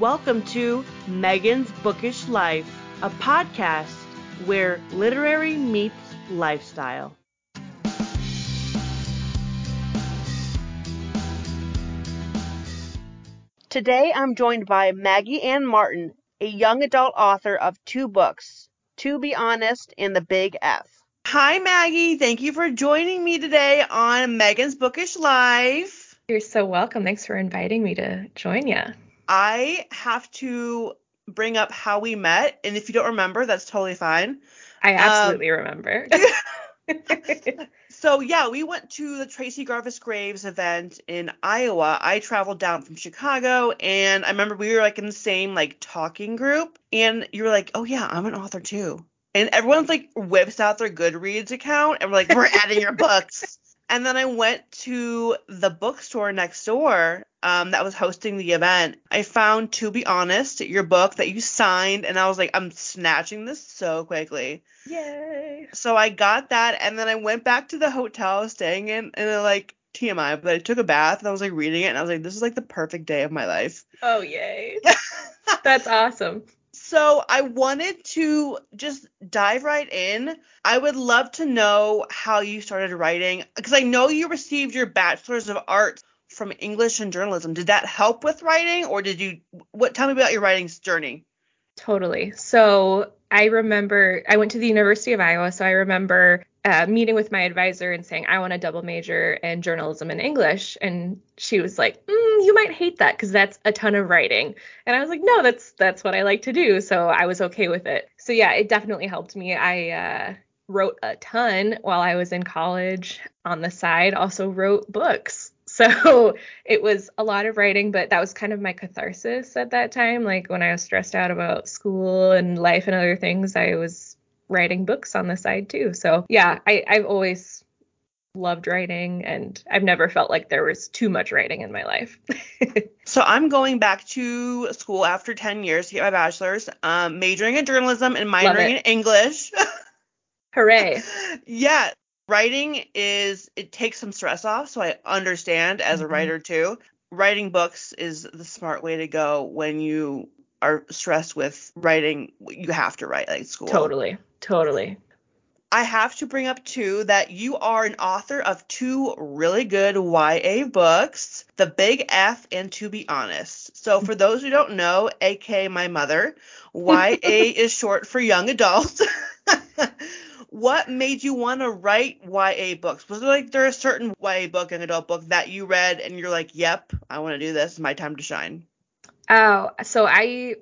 Welcome to Megan's Bookish Life, a podcast where literary meets lifestyle. Today I'm joined by Maggie Ann Martin, a young adult author of two books, To Be Honest and The Big F. Hi, Maggie. Thank you for joining me today on Megan's Bookish Life. You're so welcome. Thanks for inviting me to join you. I have to bring up how we met, and if you don't remember, that's totally fine. I absolutely um, remember. so yeah, we went to the Tracey Garvis Graves event in Iowa. I traveled down from Chicago, and I remember we were like in the same like talking group, and you were like, "Oh yeah, I'm an author too." And everyone's like whips out their Goodreads account, and we're like, "We're adding your books." And then I went to the bookstore next door um, that was hosting the event. I found, to be honest, your book that you signed, and I was like, I'm snatching this so quickly. Yay. So I got that, and then I went back to the hotel I was staying in, and like, TMI, but I took a bath and I was like reading it, and I was like, this is like the perfect day of my life. Oh, yay. That's awesome. So I wanted to just dive right in. I would love to know how you started writing because I know you received your bachelor's of arts from English and journalism. Did that help with writing or did you what tell me about your writing journey? Totally. So I remember I went to the University of Iowa, so I remember uh, meeting with my advisor and saying I want to double major in journalism and English, and she was like, mm, "You might hate that because that's a ton of writing," and I was like, "No, that's that's what I like to do," so I was okay with it. So yeah, it definitely helped me. I uh, wrote a ton while I was in college on the side. Also wrote books. So it was a lot of writing, but that was kind of my catharsis at that time. Like when I was stressed out about school and life and other things, I was writing books on the side too. So yeah, I, I've always loved writing and I've never felt like there was too much writing in my life. so I'm going back to school after 10 years to get my bachelor's, um, majoring in journalism and minoring in English. Hooray. yeah. Writing is, it takes some stress off. So I understand as a mm-hmm. writer too. Writing books is the smart way to go when you are stressed with writing. You have to write like school. Totally. Totally. I have to bring up too that you are an author of two really good YA books, The Big F and To Be Honest. So for those who don't know, aka my mother, YA is short for young adult. what made you want to write YA books? Was there like there a certain YA book, an adult book that you read and you're like, "Yep, I want to do this. It's my time to shine." Oh, so I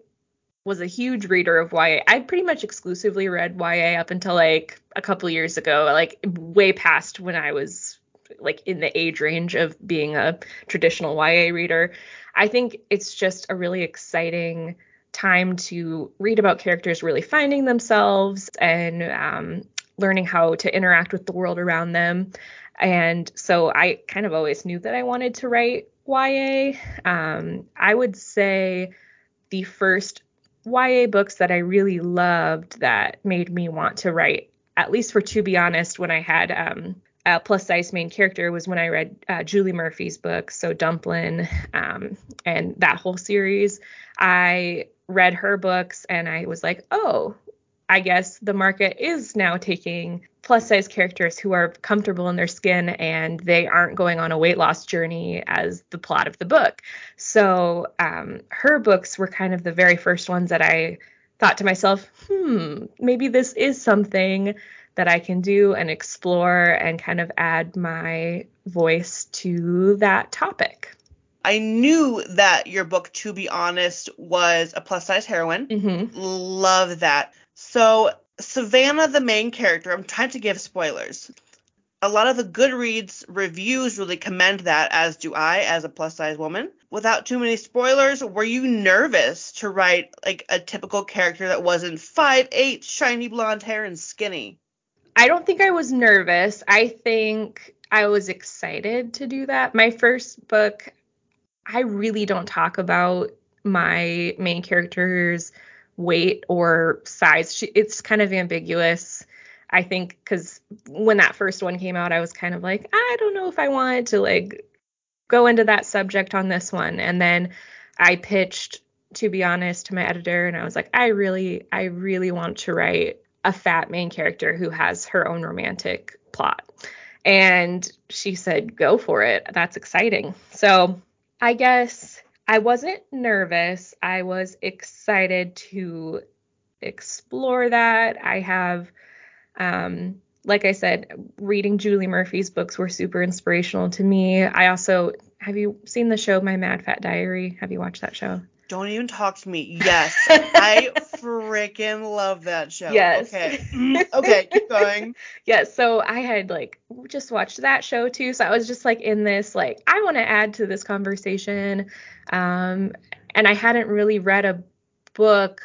was a huge reader of YA. I pretty much exclusively read YA up until like a couple years ago, like way past when I was like in the age range of being a traditional YA reader. I think it's just a really exciting time to read about characters really finding themselves and um, learning how to interact with the world around them. And so I kind of always knew that I wanted to write YA. Um, I would say the first YA books that I really loved that made me want to write, at least for To Be Honest, when I had um, a plus size main character was when I read uh, Julie Murphy's books, so Dumplin' um, and that whole series. I read her books and I was like, oh, I guess the market is now taking plus size characters who are comfortable in their skin and they aren't going on a weight loss journey as the plot of the book. So um, her books were kind of the very first ones that I thought to myself, hmm, maybe this is something that I can do and explore and kind of add my voice to that topic. I knew that your book, to be honest, was a plus size heroine. Mm-hmm. Love that. So, Savannah, the main character, I'm trying to give spoilers. A lot of the Goodreads reviews really commend that, as do I, as a plus size woman. Without too many spoilers, were you nervous to write like a typical character that wasn't five eight, shiny blonde hair, and skinny? I don't think I was nervous. I think I was excited to do that. My first book, I really don't talk about my main character's weight or size. She, it's kind of ambiguous. I think because when that first one came out, I was kind of like, I don't know if I wanted to like go into that subject on this one. And then I pitched to be honest to my editor and I was like, I really, I really want to write a fat main character who has her own romantic plot. And she said, Go for it. That's exciting. So I guess I wasn't nervous. I was excited to explore that. I have, um, like I said, reading Julie Murphy's books were super inspirational to me. I also have you seen the show My Mad Fat Diary? Have you watched that show? Don't even talk to me. Yes, I freaking love that show. Yes. Okay. okay, keep going. Yes. So I had like just watched that show too. So I was just like in this like I want to add to this conversation. Um, and I hadn't really read a book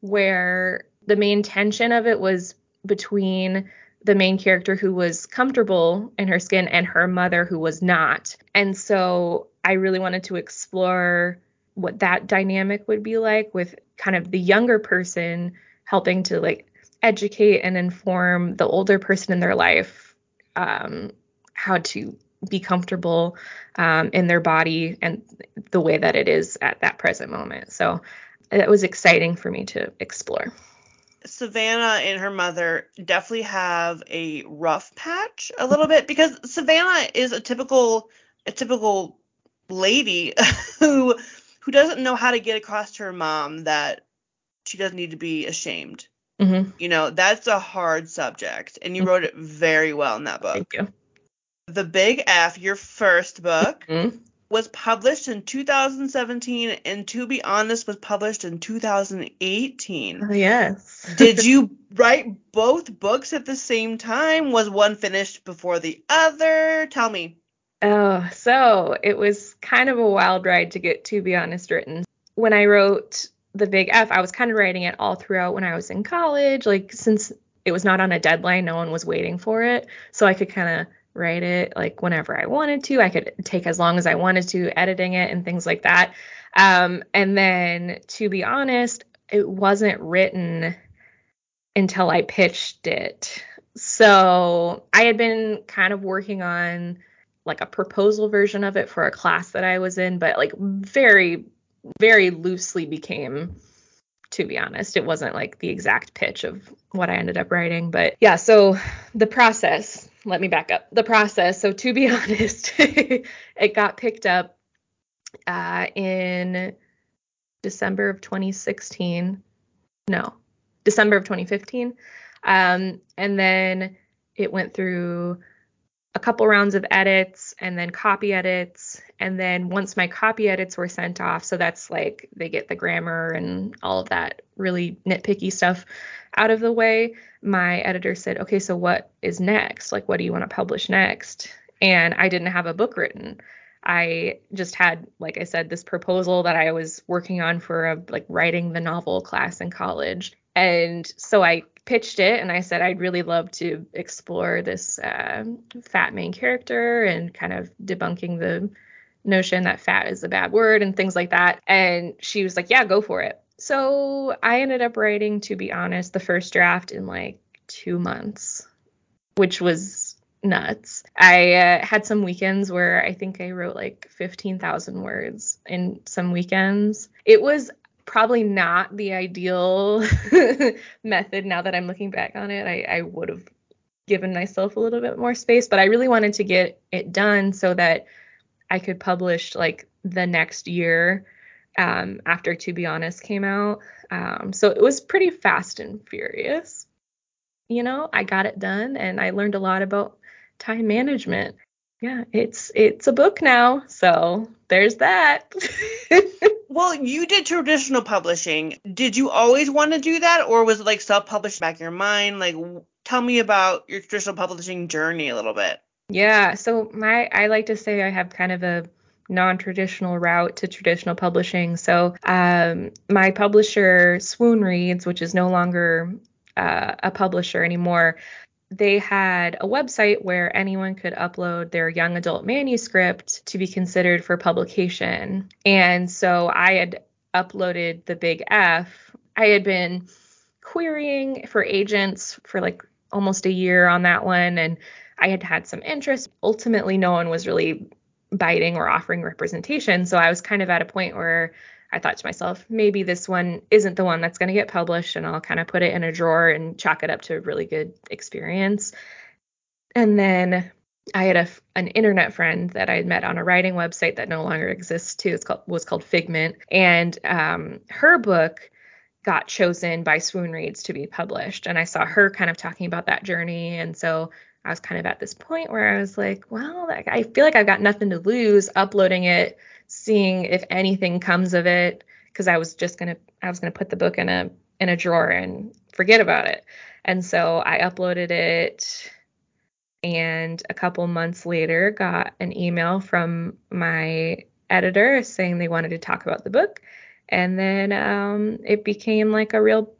where the main tension of it was between the main character who was comfortable in her skin and her mother who was not. And so I really wanted to explore what that dynamic would be like with kind of the younger person helping to like educate and inform the older person in their life um, how to be comfortable um, in their body and the way that it is at that present moment. So it was exciting for me to explore. Savannah and her mother definitely have a rough patch a little bit because Savannah is a typical a typical lady who who doesn't know how to get across to her mom that she doesn't need to be ashamed. Mm-hmm. You know, that's a hard subject, and you wrote it very well in that book. Thank you. The Big F, your first book, Mm-hmm. was published in 2017, and to be honest, was published in 2018. Oh, yes. Did you write both books at the same time? Was one finished before the other? Tell me. Oh, so it was kind of a wild ride to get to be honest written. When I wrote The Big F, I was kind of writing it all throughout when I was in college. Like since it was not on a deadline, no one was waiting for it. So I could kind of write it like whenever I wanted to. I could take as long as I wanted to editing it and things like that. Um, and then to be honest, it wasn't written until I pitched it. So I had been kind of working on like a proposal version of it for a class that I was in, but like very, very loosely became, to be honest, it wasn't like the exact pitch of what I ended up writing. But yeah, so the process, let me back up. The process, so to be honest, it got picked up uh, in December of 2016. No, December of 2015. Um, and then it went through a couple rounds of edits and then copy edits. And then once my copy edits were sent off, so that's like they get the grammar and all of that really nitpicky stuff out of the way, my editor said, okay, so what is next? Like, what do you want to publish next? And I didn't have a book written. I just had, like I said, this proposal that I was working on for a like writing the novel class in college. And so I pitched it and I said I'd really love to explore this uh, fat main character and kind of debunking the notion that fat is a bad word and things like that. And she was like, yeah, go for it. So I ended up writing, to be honest, the first draft in like two months, which was nuts. I uh, had some weekends where I think I wrote like 15,000 words in some weekends. It was probably not the ideal method now that I'm looking back on it. I, I would have given myself a little bit more space, but I really wanted to get it done so that I could publish like the next year um, after To Be Honest came out. Um, so it was pretty fast and furious. You know, I got it done and I learned a lot about time management. Yeah, it's it's a book now, so there's that. Well, you did traditional publishing. Did you always want to do that, or was it like self-published back in your mind? Like, tell me about your traditional publishing journey a little bit. Yeah, so my I like to say I have kind of a non-traditional route to traditional publishing. So um, my publisher Swoon Reads, which is no longer uh, a publisher anymore, they had a website where anyone could upload their young adult manuscript to be considered for publication. And so I had uploaded the Big F. I had been querying for agents for like almost a year on that one and I had had some interest. Ultimately, no one was really biting or offering representation. So I was kind of at a point where I thought to myself, maybe this one isn't the one that's going to get published, and I'll kind of put it in a drawer and chalk it up to a really good experience. And then I had a, an internet friend that I had met on a writing website that no longer exists too. It's called was called Figment, and um, her book got chosen by Swoon Reads to be published. And I saw her kind of talking about that journey, and so I was kind of at this point where I was like, well, I feel like I've got nothing to lose uploading it, seeing if anything comes of it, because I was just gonna I was gonna put the book in a in a drawer and forget about it. And so I uploaded it and a couple months later got an email from my editor saying they wanted to talk about the book and then um, it became like a real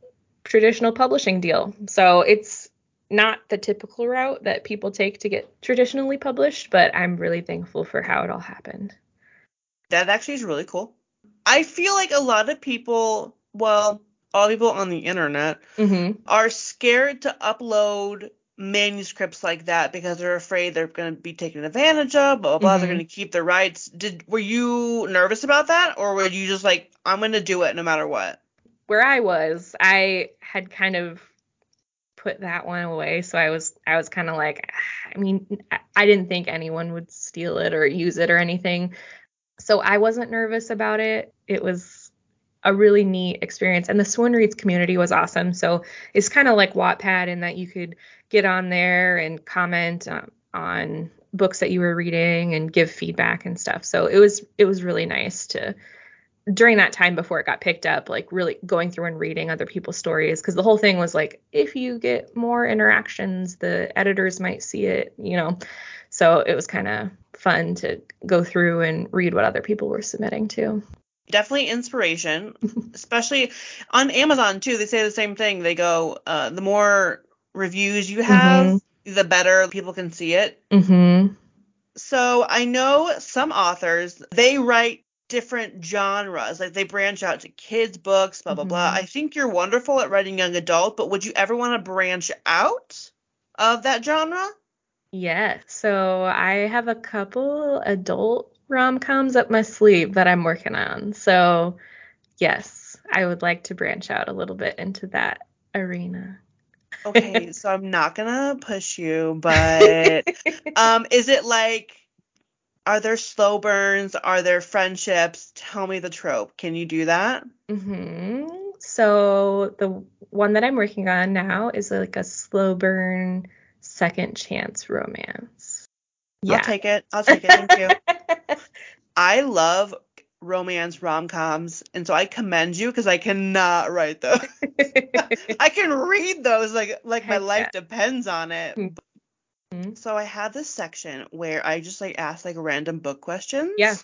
traditional publishing deal so it's not the typical route that people take to get traditionally published but i'm really thankful for how it all happened that actually is really cool i feel like a lot of people well all people on the internet mm-hmm. are scared to upload manuscripts like that because they're afraid they're going to be taken advantage of, blah blah blah. Mm-hmm. They're going to keep their rights. Did were you nervous about that, or were you just like, I'm going to do it no matter what? Where I was, I had kind of put that one away, so I was I was kind of like, I mean, I didn't think anyone would steal it or use it or anything, so I wasn't nervous about it. It was a really neat experience. And the Swoon Reads community was awesome. So it's kind of like Wattpad in that you could get on there and comment um, on books that you were reading and give feedback and stuff. So it was it was really nice to during that time before it got picked up, like really going through and reading other people's stories because the whole thing was like if you get more interactions, the editors might see it, you know. So it was kind of fun to go through and read what other people were submitting to definitely inspiration, especially on Amazon too. They say the same thing. They go, uh, the more reviews you have, mm-hmm. the better people can see it. Mm-hmm. So I know some authors they write different genres, like they branch out to kids books, blah blah mm-hmm. blah. I think you're wonderful at writing young adult, but would you ever want to branch out of that genre? Yeah. So I have a couple adult rom coms up my sleeve that I'm working on. So, yes, I would like to branch out a little bit into that arena. okay, so I'm not gonna push you, but um, is it like, are there slow burns? Are there friendships? Tell me the trope. Can you do that? Mm-hmm. So the one that I'm working on now is like a slow burn second chance romance. Yeah. I'll take it. I'll take it. Thank you. I love romance rom coms, and so I commend you because I cannot write those. I can read those like like Heck my life yeah. depends on it. Mm-hmm. So I have this section where I just like ask like random book questions. Yeah.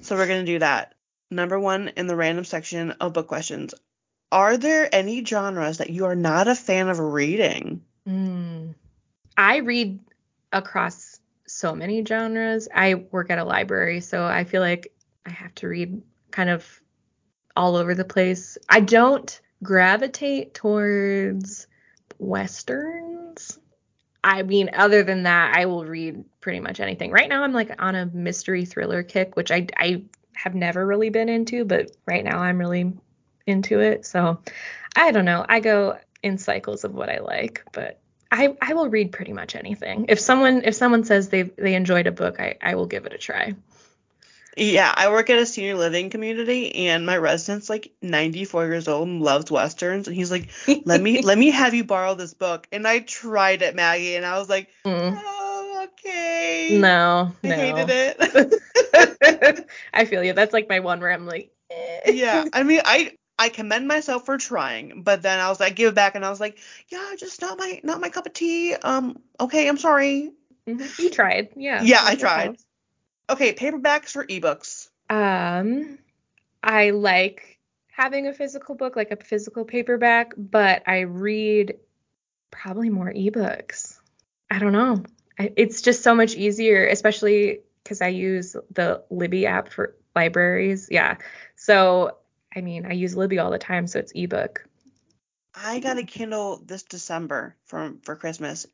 So we're gonna do that. Number one in the random section of book questions. Are there any genres that you are not a fan of reading? Mm. I read across so many genres. I work at a library, so I feel like I have to read kind of all over the place. I don't gravitate towards westerns. I mean, other than that, I will read pretty much anything. Right now, I'm like on a mystery thriller kick, which I I have never really been into, but right now I'm really into it. So I don't know. I go in cycles of what I like, but I, I will read pretty much anything. If someone if someone says they they enjoyed a book, I, I will give it a try. Yeah, I work at a senior living community and my resident's like 94 years old and loves westerns and he's like, "Let me let me have you borrow this book." And I tried it, Maggie, and I was like, mm. "Oh, okay." No, I no. hated it. I feel you. That's like my one where I'm like, eh. yeah. I mean, I I commend myself for trying, but then I was like, give it back, and I was like, yeah, just not my not my cup of tea. Um, okay, I'm sorry. Mm-hmm. You tried, yeah. Yeah, I tried. Okay, paperbacks or ebooks? Um, I like having a physical book, like a physical paperback, but I read probably more ebooks. I don't know. I, it's just so much easier, especially because I use the Libby app for libraries. Yeah. So I mean, I use Libby all the time, so it's ebook. I got a Kindle this December for for Christmas.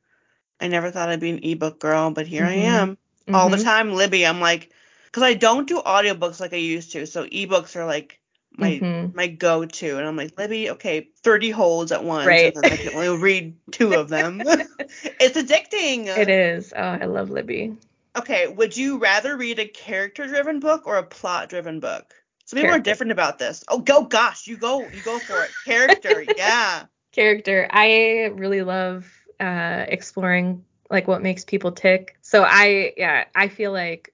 I never thought I'd be an ebook girl, but here mm-hmm. I am. Mm-hmm. All the mm-hmm. time, Libby. I'm like, because I don't do audiobooks like I used to, so ebooks are like my Mhm. my go-to, and I'm like Libby, okay, 30 holds at once, Right. and I can only read two of them. it's addicting. It is. Oh, I love Libby. Okay, would you rather read a character-driven book or a plot-driven book? Some people are different about this. Oh, go, gosh, you go, you go for it. Character, yeah. character. I really love uh, exploring like what makes people tick. So I yeah, I feel like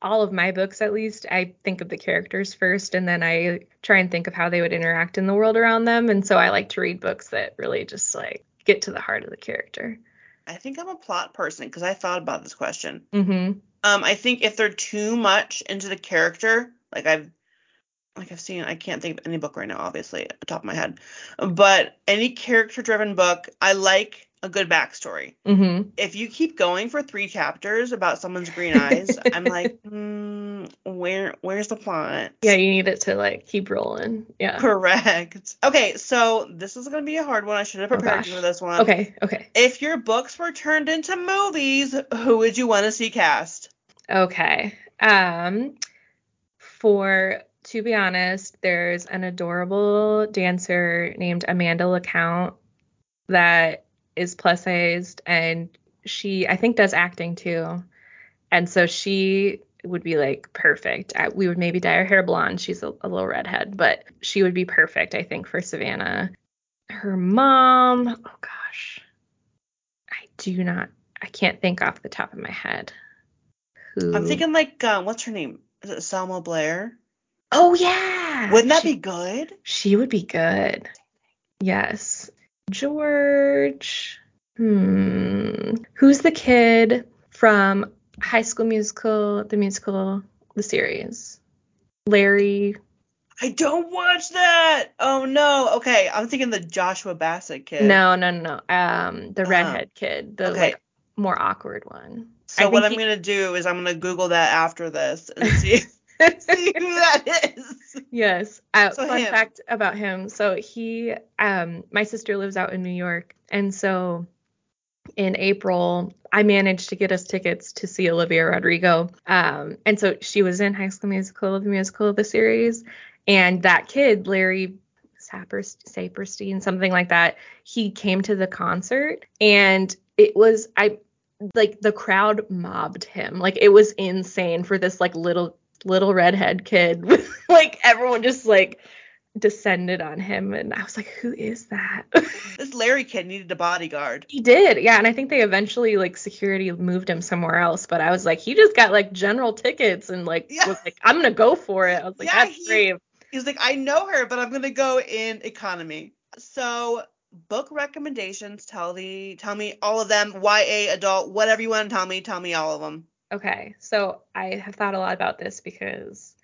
all of my books at least, I think of the characters first and then I try and think of how they would interact in the world around them. And so I like to read books that really just like get to the heart of the character. I think I'm a plot person because I thought about this question. Mhm. Um, I think if they're too much into the character, like I've like I've seen, I can't think of any book right now, obviously, at the top of my head. But any character-driven book, I like a good backstory. Mhm. If you keep going for three chapters about someone's green eyes, I'm like, mm, where where's the plot? Yeah, you need it to like keep rolling. Yeah. Correct. Okay, so this is gonna be a hard one. I should have Oh, prepared you for this one. Okay, okay. If your books were turned into movies, who would you want to see cast? Okay. Um for to be honest, there's an adorable dancer named Amanda LaCount that is plus sized and she I think does acting too. And so she would be like perfect. We would maybe dye her hair blonde. She's a, a little redhead, but she would be perfect, I think, for Savannah. Her mom, oh gosh. I do not I can't think off the top of my head. Who I'm thinking like, uh, what's her name? Is it Selma Blair? Oh yeah. Wouldn't that She- be good? She would be good. Yes. George. Hmm. Who's the kid from High School Musical, the musical, the series? Larry. I don't watch that. Oh no. Okay, I'm thinking the Joshua Bassett kid. No, no, no, no. Um, the Oh. redhead kid, the Okay. like more awkward one. So what I'm he- gonna do is I'm gonna Google that after this and see see who that is. Yes. Uh, So fun him. fact about him. So he, um, my sister lives out in New York, and so in April, I managed to get us tickets to see Olivia Rodrigo. Um, and so she was in High School Musical, the musical, of the series, and that kid, Larry Saperst- Saperstein, something like that, he came to the concert, and it was I like the crowd mobbed him. Like it was insane for this like little little redhead kid. like everyone just like descended on him and I was like, who is that? This Larry kid needed a bodyguard. he did. Yeah, and I think they eventually like security moved him somewhere else, but I was like, he just got like general tickets and like Yeah. was like, I'm to go for it. I was like, Yeah, that's he- brave. He's like, I know her, but I'm gonna go in economy. So book recommendations. Tell the tell me all of them. YA, adult, whatever you want to tell me. Tell me all of them. Okay, so I have thought a lot about this because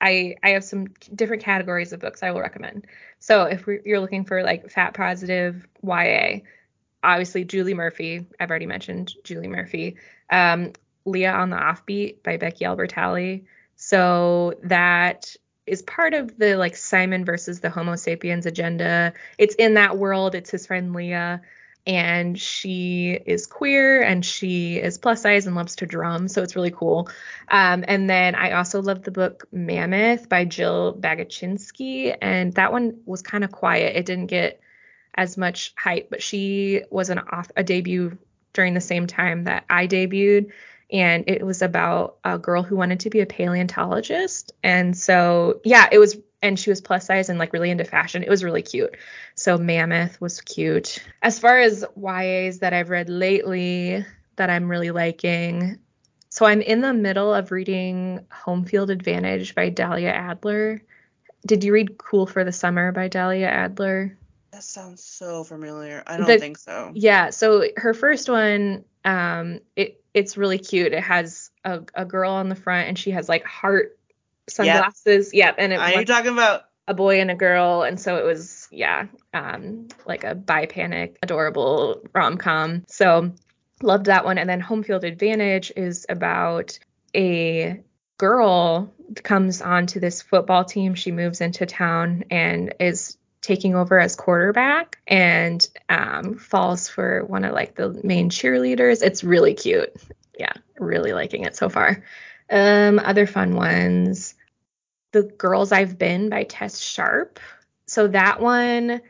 I I have some different categories of books I will recommend. So if you're looking for like fat positive YA, obviously Julie Murphy. I've already mentioned Julie Murphy. Um, Leah on the Offbeat by Becky Albertalli. So that is part of the like Simon versus the Homo sapiens agenda. It's in that world. It's his friend Leah and she is queer and she is plus size and loves to drum so it's really cool. Um, and then i also love the book mammoth by jill Baguchinsky and that one was kind of quiet. It didn't get as much hype but she was an off a debut during the same time that i debuted and it was about a girl who wanted to be a paleontologist. And so yeah it was and she was plus size and like really into fashion it was really cute so Mammoth was cute. As far as YAs that I've read lately that I'm really liking, so I'm in the middle of reading Home Field Advantage by Dahlia Adler. Did you read Cool for the Summer by Dahlia Adler? That sounds so familiar. I don't The- think so. Yeah, so her first one, um, it it's really cute. It has a, a girl on the front and she has like heart sunglasses. Yep, and it Are you wants- talking about? a boy and a girl and so it was yeah um like a bi panic adorable rom-com. So loved that one. And then home field advantage is about a girl comes onto this football team. She moves into town and is taking over as quarterback and um falls for one of like the main cheerleaders. It's really cute. Yeah really liking it so far. Um other fun ones The Girls I've Been by Tess Sharp. So that one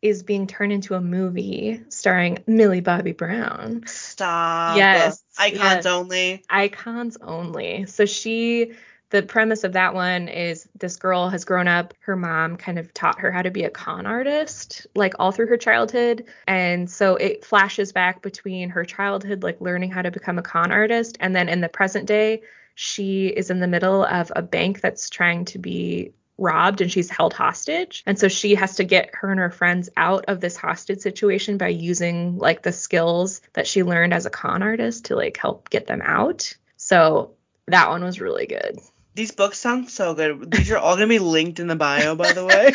is being turned into a movie starring Millie Bobby Brown. Stop. Yes. Icons yes. only. Icons only. So she the premise of that one is this girl has grown up her mom kind of taught her how to be a con artist like all through her childhood and so it flashes back between her childhood like learning how to become a con artist and then in the present day she is in the middle of a bank that's trying to be robbed and she's held hostage. And so she has to get her and her friends out of this hostage situation by using like the skills that she learned as a con artist to like help get them out. So that one was really good. These books sound so good. These are all going to be linked in the bio, by the way.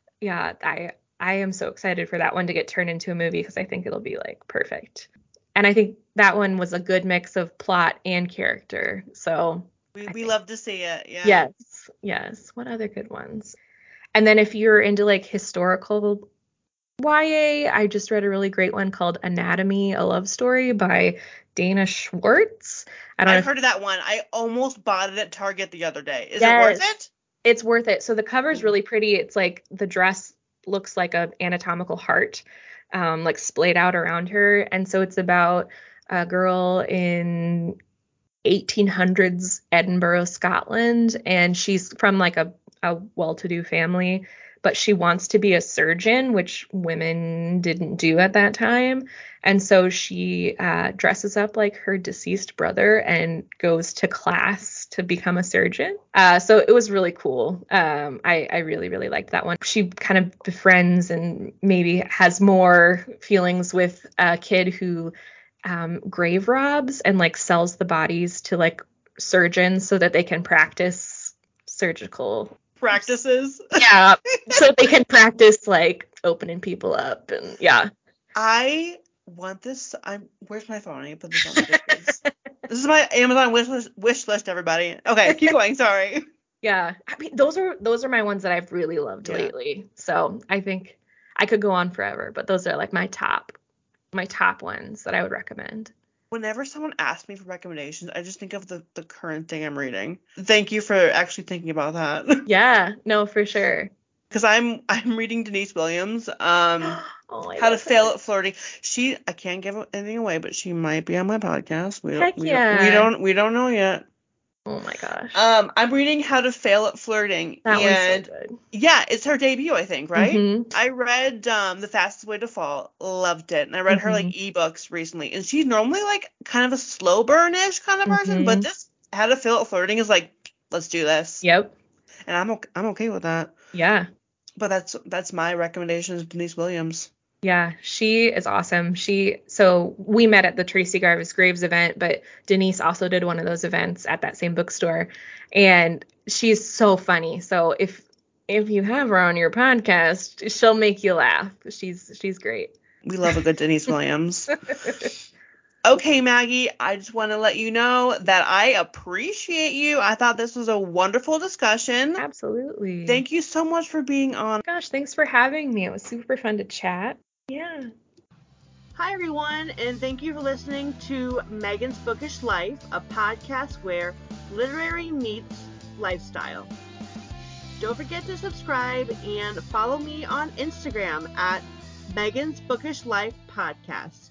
yeah, I I am so excited for that one to get turned into a movie because I think it'll be like perfect. And I think that one was a good mix of plot and character. So we, we love to see it. Yeah. Yes. Yes. What other good ones? And then if you're into like historical YA, I just read a really great one called Anatomy, a Love Story by Dana Schwartz. I don't I've heard of that one. I almost bought it at Target the other day. Is yes, it worth it? It's worth it. So the cover is hmm. really pretty. It's like the dress looks like an anatomical heart, um, like splayed out around her. And so it's about a girl in 1800s Edinburgh, Scotland, and she's from like a, a well to do family, but she wants to be a surgeon, which women didn't do at that time. And so she uh, dresses up like her deceased brother and goes to class to become a surgeon. Uh, so it was really cool. Um, I, I really, really liked that one. She kind of befriends and maybe has more feelings with a kid who um, grave robs and like sells the bodies to like surgeons so that they can practice surgical practices. Yeah, so they can practice like opening people up and yeah. I want this. I'm. Where's my phone? I put this on my this is my Amazon wish list, wish list, everybody. Okay, keep going. Sorry. Yeah, I mean those are those are my ones that I've really loved yeah. lately. So I think I could go on forever, but those are like my top my top ones that I would recommend. Whenever someone asks me for recommendations, I just think of the, the current thing I'm reading. Thank you for actually thinking about that. Yeah, no, for sure. Because I'm I'm reading Denise Williams. Um, oh, How to Fail at Flirting. She I can't give anything away, but she might be on my podcast. We Heck don't, we, yeah. don't, we don't we don't know yet. Oh my gosh. Um, I'm reading How to Fail at Flirting. That and one's so good. Yeah, it's her debut, I think, right? Mhm. I read um The Fastest Way to Fall, loved it, and I read her like Mm-hmm. ebooks recently, and she's normally like kind of a slow burnish kind of person, but Mhm. this How to Fail at Flirting is like, let's do this, Yep. and I'm okay, I'm okay with that. Yeah. But that's that's my recommendation is Denise Williams. Yeah, she is awesome. She so we met at the Tracey Garvis Graves event, but Denise also did one of those events at that same bookstore, and she's so funny. So if if you have her on your podcast, she'll make you laugh. She's she's great. We love a good Denise Williams. Okay, Maggie, I just want to let you know that I appreciate you. I thought this was a wonderful discussion. Absolutely. Thank you so much for being on. Gosh, thanks for having me. It was super fun to chat. Yeah. Hi, everyone, and thank you for listening to Megan's Bookish Life, a podcast where literary meets lifestyle. Don't forget to subscribe and follow me on Instagram at Megan's Bookish Life Podcast.